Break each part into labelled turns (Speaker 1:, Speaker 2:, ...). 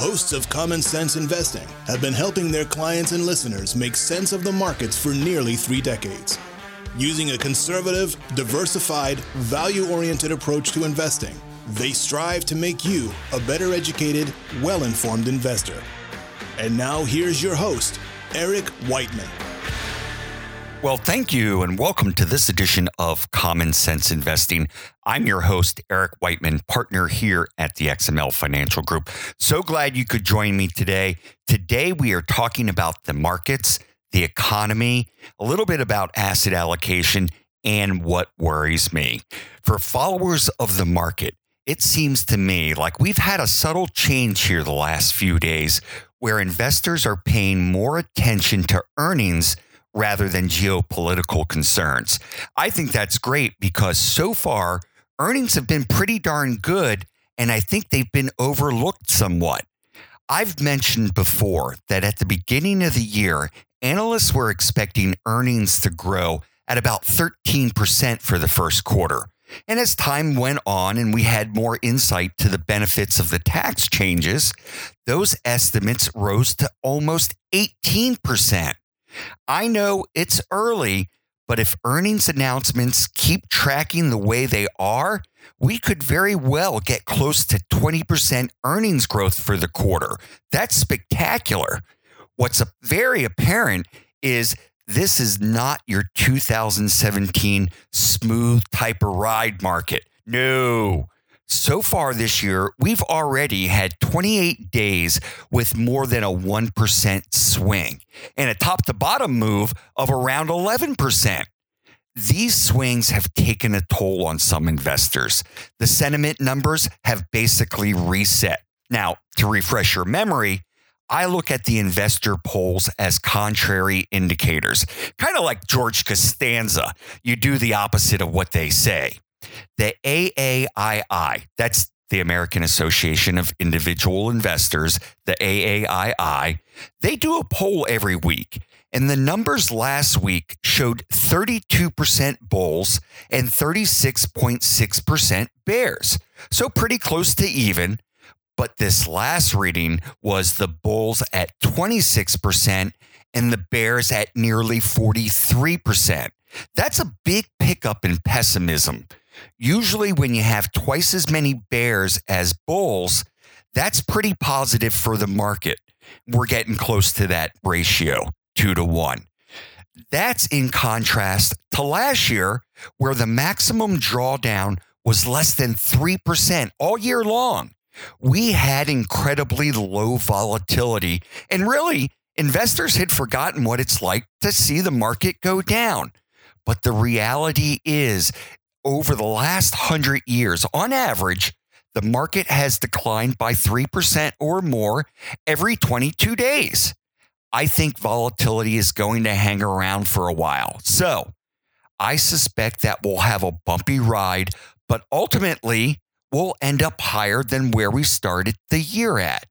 Speaker 1: hosts of Common Sense Investing have been helping their clients and listeners make sense of the markets for nearly three decades. Using a conservative, diversified, value oriented approach to investing, they strive to make you a better educated, well informed investor. And now here's your host, Eric Whiteman.
Speaker 2: Well, thank you, and welcome to this edition of Common Sense Investing. I'm your host, Eric Whiteman, partner here at the XML Financial Group. So glad you could join me today. Today, we are talking about the markets, the economy, a little bit about asset allocation, and what worries me. For followers of the market, it seems to me like we've had a subtle change here the last few days where investors are paying more attention to earnings rather than geopolitical concerns. I think that's great because so far, earnings have been pretty darn good, and I think they've been overlooked somewhat. I've mentioned before that at the beginning of the year, analysts were expecting earnings to grow at about 13% for the first quarter. And as time went on and we had more insight to the benefits of the tax changes, those estimates rose to almost 18%. I know it's early, but if earnings announcements keep tracking the way they are, we could very well get close to 20% earnings growth for the quarter. That's spectacular. What's very apparent is this is not your 2017 smooth type of ride market. No, so far this year, we've already had 28 days with more than a 1% swing and a top to bottom move of around 11%. These swings have taken a toll on some investors. The sentiment numbers have basically reset. Now, to refresh your memory, I look at the investor polls as contrary indicators, kind of like George Costanza. You do the opposite of what they say. The AAII, that's the American Association of Individual Investors, the AAII, they do a poll every week. And the numbers last week showed 32% bulls and 36.6% bears. So pretty close to even. But this last reading was the bulls at 26% and the bears at nearly 43%. That's a big pickup in pessimism. Usually, when you have twice as many bears as bulls, that's pretty positive for the market. We're getting close to that ratio, two to one. That's in contrast to last year, where the maximum drawdown was less than 3% all year long. We had incredibly low volatility, and really, investors had forgotten what it's like to see the market go down. But the reality is, over the last 100 years, on average, the market has declined by 3% or more every 22 days. I think volatility is going to hang around for a while. So I suspect that we'll have a bumpy ride, but ultimately we'll end up higher than where we started the year at.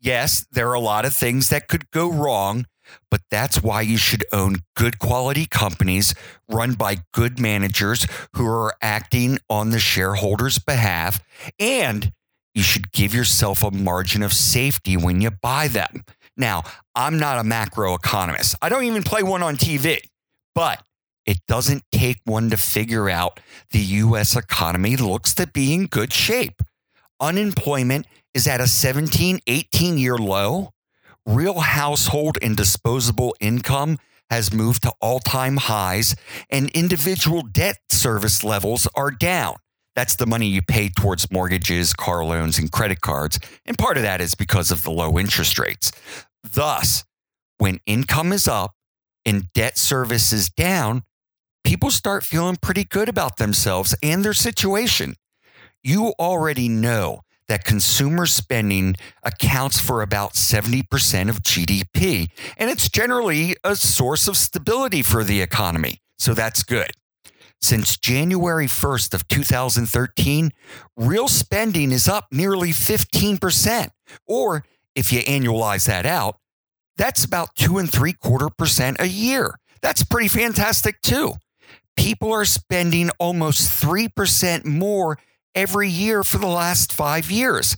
Speaker 2: Yes, there are a lot of things that could go wrong, but that's why you should own good quality companies run by good managers who are acting on the shareholders' behalf. And you should give yourself a margin of safety when you buy them. Now, I'm not a macro economist. I don't even play one on TV, but it doesn't take one to figure out the US economy looks to be in good shape. Unemployment is at a 17, 18 year low real household and disposable income has moved to all time highs, and individual debt service levels are down. That's the money you pay towards mortgages, car loans, and credit cards. And part of that is because of the low interest rates. Thus, when income is up and debt service is down, people start feeling pretty good about themselves and their situation. You already know that consumer spending accounts for about 70% of GDP. And it's generally a source of stability for the economy. So that's good. Since January 1st of 2013, real spending is up nearly 15%. Or if you annualize that out, that's about two and three quarter percent a year. That's pretty fantastic too. People are spending almost 3% more every year for the last five years.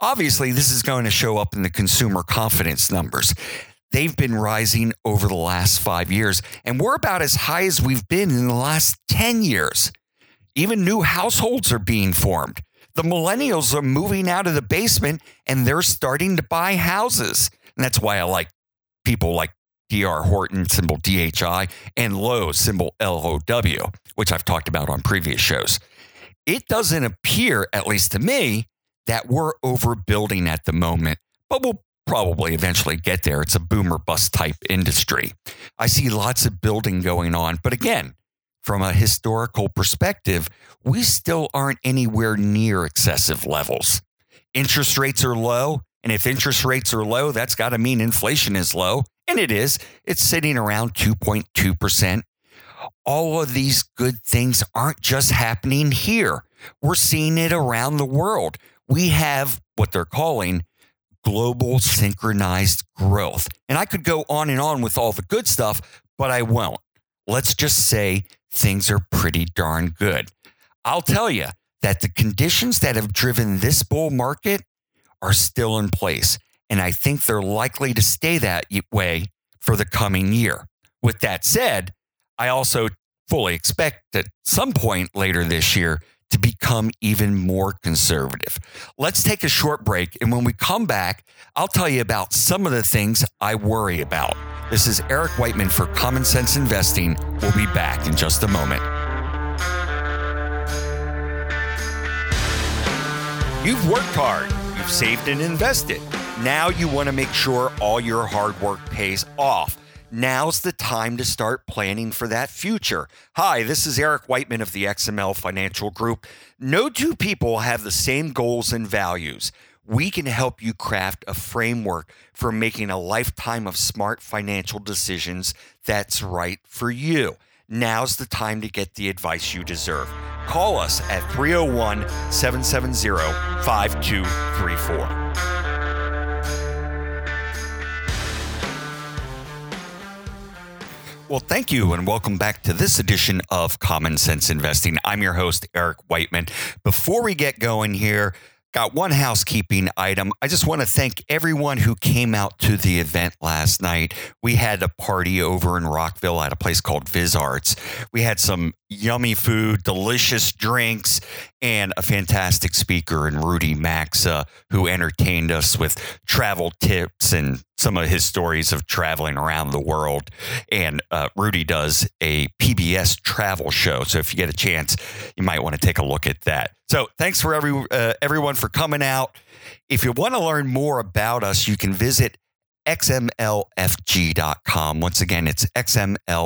Speaker 2: Obviously, this is going to show up in the consumer confidence numbers. They've been rising over the last five years, and we're about as high as we've been in the last 10 years. Even new households are being formed. The millennials are moving out of the basement and they're starting to buy houses. And that's why I like people like DR Horton, symbol DHI, and Lowe's, symbol LOW, which I've talked about on previous shows. It doesn't appear, at least to me, that we're overbuilding at the moment, but we'll probably eventually get there. It's a boomer bust type industry. I see lots of building going on, but again, from a historical perspective, we still aren't anywhere near excessive levels. Interest rates are low. And if interest rates are low, that's got to mean inflation is low. And it is. It's sitting around 2.2%. All of these good things aren't just happening here. We're seeing it around the world. We have what they're calling global synchronized growth. And I could go on and on with all the good stuff, but I won't. Let's just say things are pretty darn good. I'll tell you that the conditions that have driven this bull market are still in place. And I think they're likely to stay that way for the coming year. With that said, I also fully expect at some point later this year to become even more conservative. Let's take a short break. And when we come back, I'll tell you about some of the things I worry about. This is Eric Whiteman for Common Sense Investing. We'll be back in just a moment. You've worked hard, you've saved and invested. Now you want to make sure all your hard work pays off. Now's the time to start planning for that future. Hi, this is Eric Whiteman of the XML Financial Group. No two people have the same goals and values we can help you craft a framework for making a lifetime of smart financial decisions that's right for you. Now's the time to get the advice you deserve. Call us at 301 770 5234. Well, thank you, and welcome back to this edition of Common Sense Investing. I'm your host, Eric Whiteman. Before we get going here, Got one housekeeping item. I just want to thank everyone who came out to the event last night. We had a party over in Rockville at a place called VisArts. We had some yummy food, delicious drinks, and a fantastic speaker in Rudy Maxa who entertained us with travel tips and some of his stories of traveling around the world. And uh, Rudy does a PBS travel show. So if you get a chance, you might want to take a look at that. So thanks for every uh, everyone for coming out. If you want to learn more about us, you can visit xmlfg.com. Once again, it's xmlfg.com.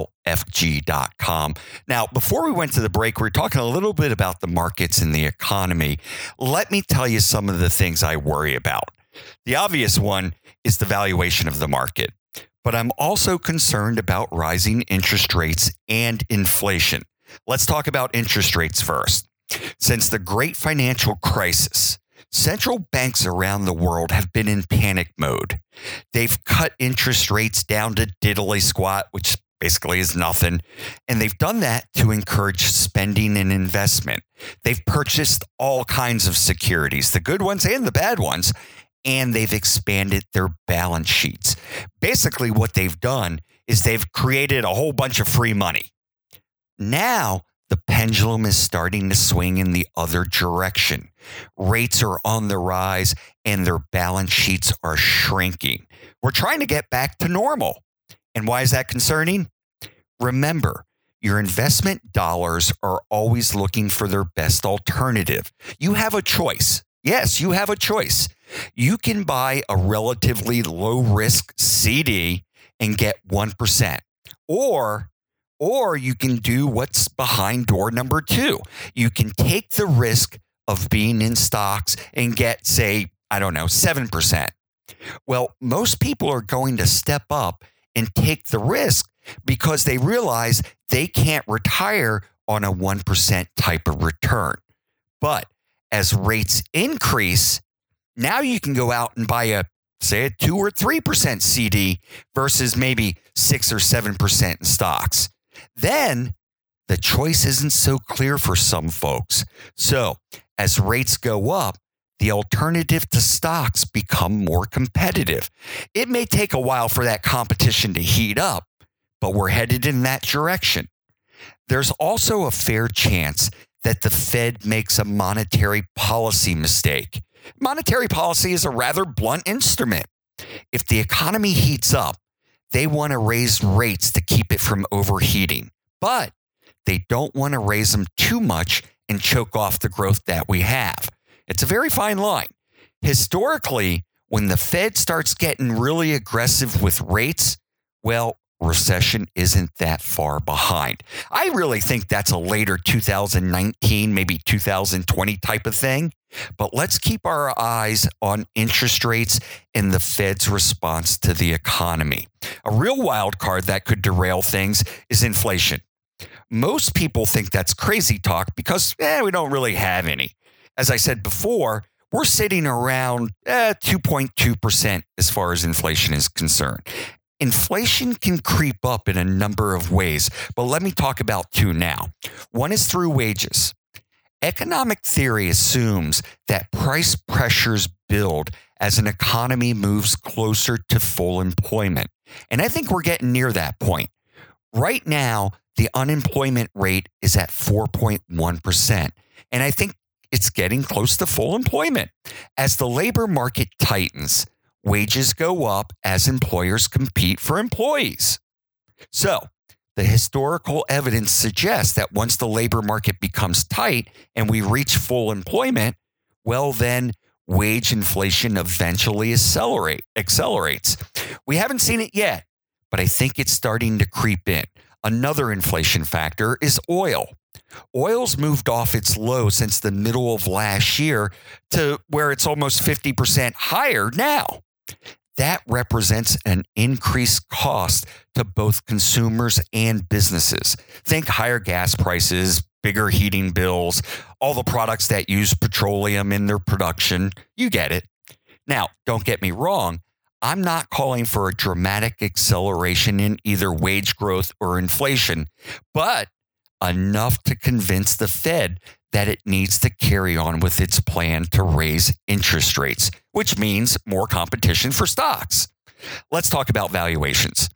Speaker 2: Now, before we went to the break, we are talking a little bit about the markets and the economy. Let me tell you some of the things I worry about. The obvious one is the valuation of the market, but I'm also concerned about rising interest rates and inflation. Let's talk about interest rates first. Since the great financial crisis, central banks around the world have been in panic mode. They've cut interest rates down to diddly squat, which basically is nothing. And they've done that to encourage spending and investment. They've purchased all kinds of securities, the good ones and the bad ones, and they've expanded their balance sheets. Basically, what they've done is they've created a whole bunch of free money. Now, the pendulum is starting to swing in the other direction. Rates are on the rise and their balance sheets are shrinking. We're trying to get back to normal. And why is that concerning? Remember, your investment dollars are always looking for their best alternative. You have a choice. Yes, you have a choice. You can buy a relatively low risk CD and get 1%. Or or you can do what's behind door number two. You can take the risk of being in stocks and get, say, I don't know, 7%. Well, most people are going to step up and take the risk because they realize they can't retire on a 1% type of return. But as rates increase, now you can go out and buy a say a 2 or 3% CD versus maybe 6 or 7% in stocks then the choice isn't so clear for some folks. So, as rates go up, the alternative to stocks become more competitive. It may take a while for that competition to heat up, but we're headed in that direction. There's also a fair chance that the Fed makes a monetary policy mistake. Monetary policy is a rather blunt instrument. If the economy heats up, they want to raise rates to keep it from overheating, but they don't want to raise them too much and choke off the growth that we have. It's a very fine line. Historically, when the Fed starts getting really aggressive with rates, well, recession isn't that far behind. I really think that's a later 2019, maybe 2020 type of thing. But let's keep our eyes on interest rates and the Fed's response to the economy. A real wild card that could derail things is inflation. Most people think that's crazy talk because eh, we don't really have any. As I said before, we're sitting around eh, 2.2% as far as inflation is concerned. Inflation can creep up in a number of ways, but let me talk about two now. One is through wages. Economic theory assumes that price pressures build as an economy moves closer to full employment. And I think we're getting near that point. Right now, the unemployment rate is at 4.1%. And I think it's getting close to full employment. As the labor market tightens, wages go up as employers compete for employees. So, the historical evidence suggests that once the labor market becomes tight and we reach full employment, well, then wage inflation eventually accelerate, accelerates. We haven't seen it yet, but I think it's starting to creep in. Another inflation factor is oil. Oil's moved off its low since the middle of last year to where it's almost 50% higher now that represents an increased cost to both consumers and businesses. Think higher gas prices, bigger heating bills, all the products that use petroleum in their production. You get it. Now, don't get me wrong. I'm not calling for a dramatic acceleration in either wage growth or inflation, but enough to convince the Fed that it needs to carry on with its plan to raise interest rates, which means more competition for stocks. Let's talk about valuations.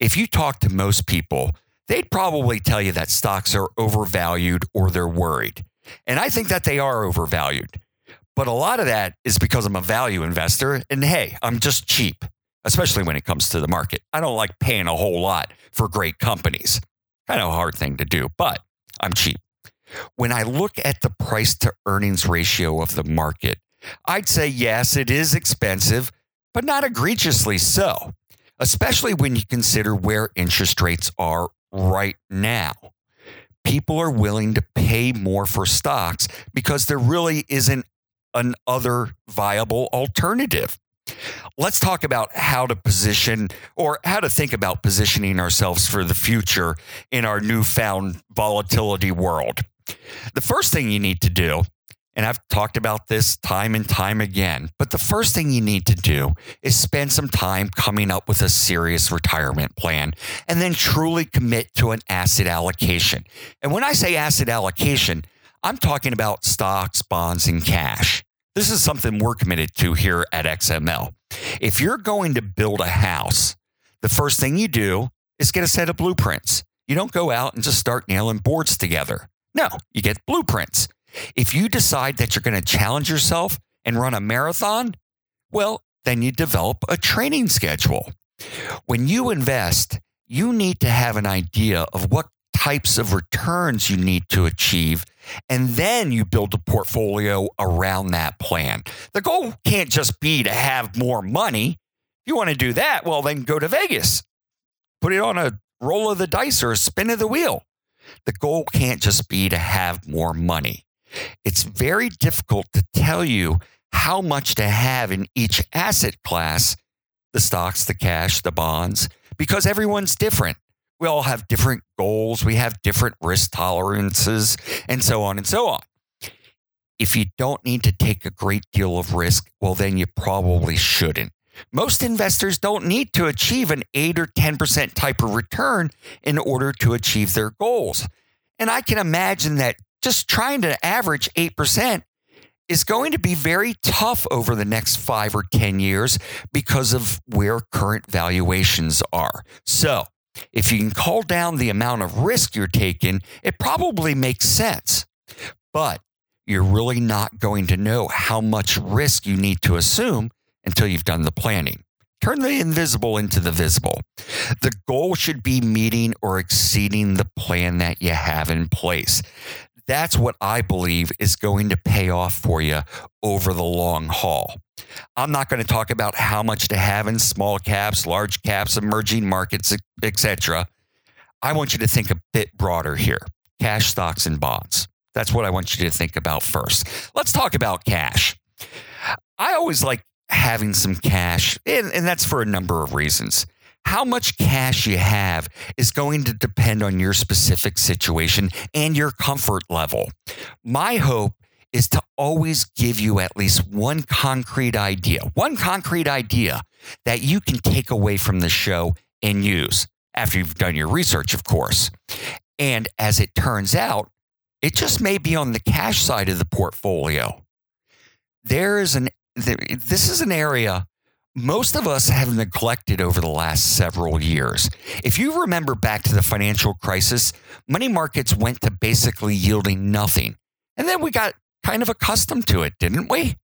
Speaker 2: If you talk to most people, they'd probably tell you that stocks are overvalued or they're worried. And I think that they are overvalued. But a lot of that is because I'm a value investor. And hey, I'm just cheap, especially when it comes to the market. I don't like paying a whole lot for great companies. Kind of a hard thing to do, but I'm cheap. When I look at the price to earnings ratio of the market, I'd say yes, it is expensive, but not egregiously so, especially when you consider where interest rates are right now. People are willing to pay more for stocks because there really isn't an other viable alternative. Let's talk about how to position or how to think about positioning ourselves for the future in our newfound volatility world. The first thing you need to do, and I've talked about this time and time again, but the first thing you need to do is spend some time coming up with a serious retirement plan and then truly commit to an asset allocation. And when I say asset allocation, I'm talking about stocks, bonds, and cash. This is something we're committed to here at XML. If you're going to build a house, the first thing you do is get a set of blueprints. You don't go out and just start nailing boards together. No, you get blueprints. If you decide that you're going to challenge yourself and run a marathon, well, then you develop a training schedule. When you invest, you need to have an idea of what types of returns you need to achieve, and then you build a portfolio around that plan. The goal can't just be to have more money. If you want to do that, well, then go to Vegas, put it on a roll of the dice or a spin of the wheel. The goal can't just be to have more money. It's very difficult to tell you how much to have in each asset class the stocks, the cash, the bonds because everyone's different. We all have different goals, we have different risk tolerances, and so on and so on. If you don't need to take a great deal of risk, well, then you probably shouldn't. Most investors don't need to achieve an 8 or 10% type of return in order to achieve their goals. And I can imagine that just trying to average 8% is going to be very tough over the next five or 10 years because of where current valuations are. So, if you can call down the amount of risk you're taking, it probably makes sense. But you're really not going to know how much risk you need to assume until you've done the planning. Turn the invisible into the visible. The goal should be meeting or exceeding the plan that you have in place. That's what I believe is going to pay off for you over the long haul. I'm not going to talk about how much to have in small caps, large caps, emerging markets, etc. I want you to think a bit broader here. Cash stocks and bonds. That's what I want you to think about first. Let's talk about cash. I always like having some cash, and, and that's for a number of reasons. How much cash you have is going to depend on your specific situation and your comfort level. My hope is to always give you at least one concrete idea, one concrete idea that you can take away from the show and use after you've done your research, of course. And as it turns out, it just may be on the cash side of the portfolio. There is an this is an area most of us have neglected over the last several years. If you remember back to the financial crisis, money markets went to basically yielding nothing. And then we got kind of accustomed to it, didn't we?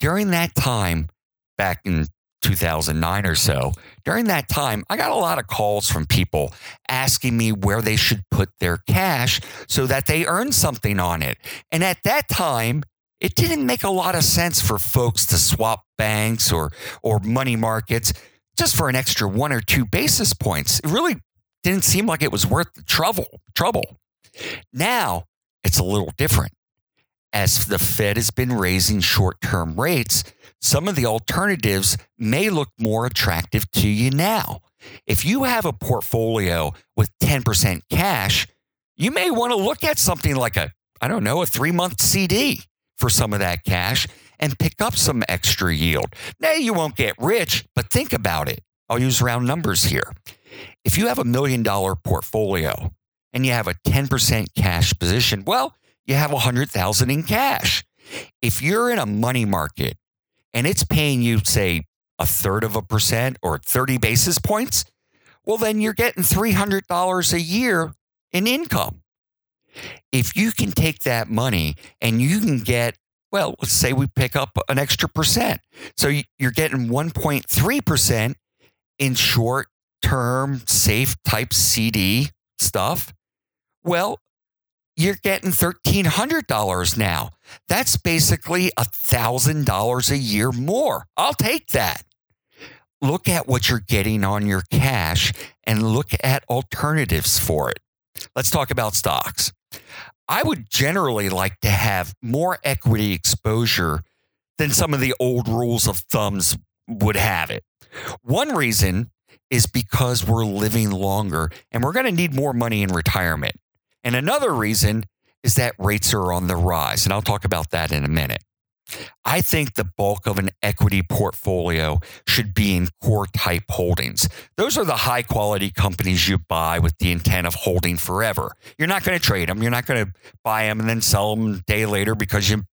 Speaker 2: During that time, back in 2009 or so, during that time, I got a lot of calls from people asking me where they should put their cash so that they earn something on it. And at that time, it didn't make a lot of sense for folks to swap banks or or money markets just for an extra one or two basis points. It really didn't seem like it was worth the trouble. Trouble. Now it's a little different. As the Fed has been raising short-term rates, some of the alternatives may look more attractive to you now. If you have a portfolio with 10% cash, you may want to look at something like a I don't know, a 3-month CD for some of that cash and pick up some extra yield. Now, you won't get rich, but think about it. I'll use round numbers here. If you have a million dollar portfolio and you have a 10% cash position, well, you have 100,000 in cash. If you're in a money market and it's paying you say a third of a percent or 30 basis points, well then you're getting $300 a year in income. If you can take that money and you can get, well, let's say we pick up an extra percent. So you're getting 1.3% in short term, safe type CD stuff. Well, you're getting $1,300 now. That's basically $1,000 a year more. I'll take that. Look at what you're getting on your cash and look at alternatives for it. Let's talk about stocks. I would generally like to have more equity exposure than some of the old rules of thumbs would have it. One reason is because we're living longer and we're going to need more money in retirement. And another reason is that rates are on the rise. And I'll talk about that in a minute. I think the bulk of an equity portfolio should be in core type holdings. Those are the high quality companies you buy with the intent of holding forever. You're not going to trade them. You're not going to buy them and then sell them a day later because you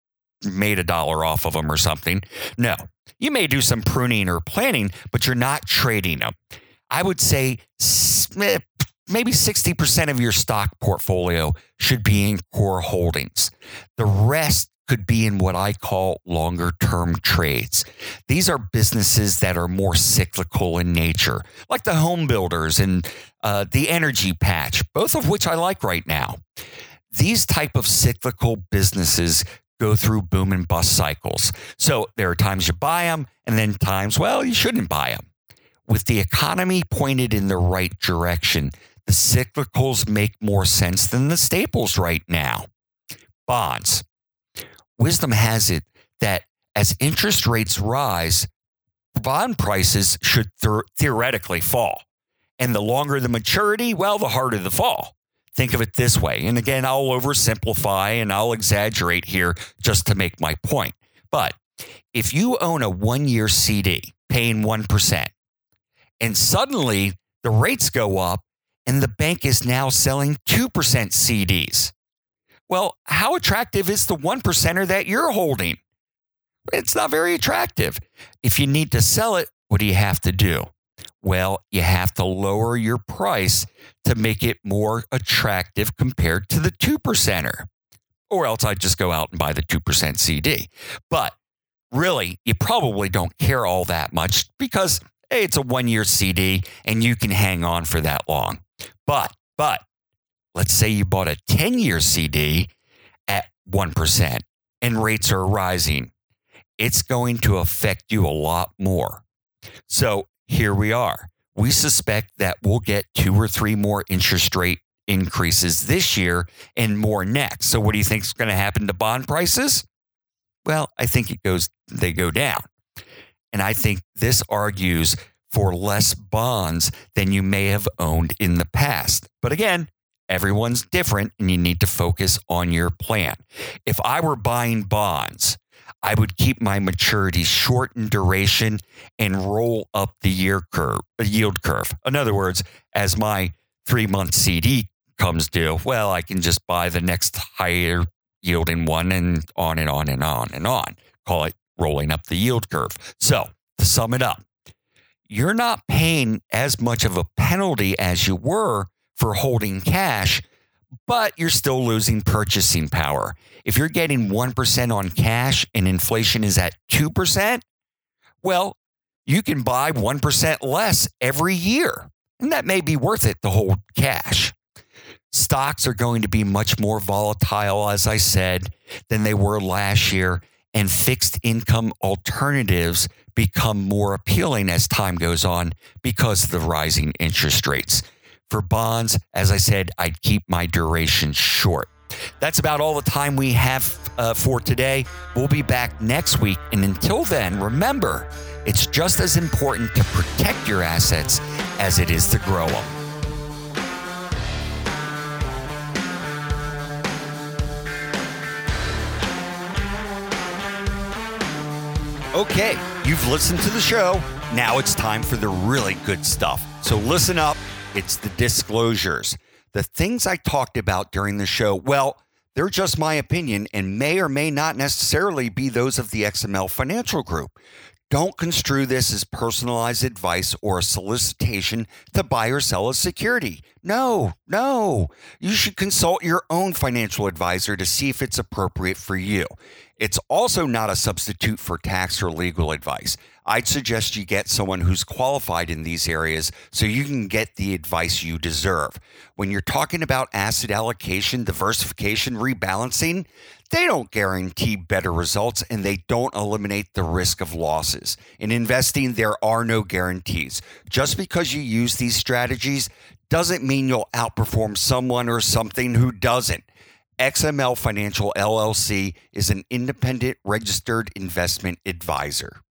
Speaker 2: made a dollar off of them or something. No, you may do some pruning or planning, but you're not trading them. I would say eh, maybe 60% of your stock portfolio should be in core holdings. The rest could be in what I call longer term trades. These are businesses that are more cyclical in nature, like the home builders and uh, the energy patch, both of which I like right now. These type of cyclical businesses go through boom and bust cycles. So there are times you buy them and then times, well, you shouldn't buy them. With the economy pointed in the right direction, the cyclicals make more sense than the staples right now. Bonds wisdom has it that as interest rates rise, bond prices should th- theoretically fall. And the longer the maturity, well, the harder the fall. Think of it this way. And again, I'll oversimplify and I'll exaggerate here just to make my point. But if you own a one year CD paying 1%, and suddenly the rates go up and the bank is now selling 2% CDs, Well, how attractive is the one percenter that you're holding? It's not very attractive. If you need to sell it, what do you have to do? Well, you have to lower your price to make it more attractive compared to the two percenter. Or else I'd just go out and buy the 2% CD. But really, you probably don't care all that much because, hey, it's a one year CD and you can hang on for that long. But, but, let's say you bought a 10 year CD at 1% and rates are rising. It's going to affect you a lot more. So here we are. We suspect that we'll get two or three more interest rate increases this year and more next. So what do you think is going to happen to bond prices? Well, I think it goes they go down. And I think this argues for less bonds than you may have owned in the past. But again, everyone's different and you need to focus on your plan. If I were buying bonds, I would keep my maturity short in duration and roll up the year curve, yield curve. In other words, as my three month CD comes due, well, I can just buy the next higher yielding one and on and on and on and on. Call it rolling up the yield curve. So to sum it up, you're not paying as much of a penalty as you were for holding cash, but you're still losing purchasing power. If you're getting 1% on cash and inflation is at 2%, well, you can buy 1% less every year. And that may be worth it to hold cash. Stocks are going to be much more volatile, as I said, than they were last year, and fixed income alternatives become more appealing as time goes on because of the rising interest rates. For bonds, as I said, I'd keep my duration short. That's about all the time we have uh, for today. We'll be back next week. And until then, remember, it's just as important to protect your assets as it is to grow them. Okay, you've listened to the show. Now it's time for the really good stuff. So listen up. It's the disclosures. The things I talked about during the show, well, they're just my opinion and may or may not necessarily be those of the XML Financial Group. Don't construe this as personalized advice or a solicitation to buy or sell a security. No, no. You should consult your own financial advisor to see if it's appropriate for you. It's also not a substitute for tax or legal advice. I'd suggest you get someone who's qualified in these areas so you can get the advice you deserve. When you're talking about asset allocation, diversification, rebalancing, they don't guarantee better results and they don't eliminate the risk of losses. In investing, there are no guarantees. Just because you use these strategies doesn't mean you'll outperform someone or something who doesn't. XML Financial LLC is an independent registered investment advisor.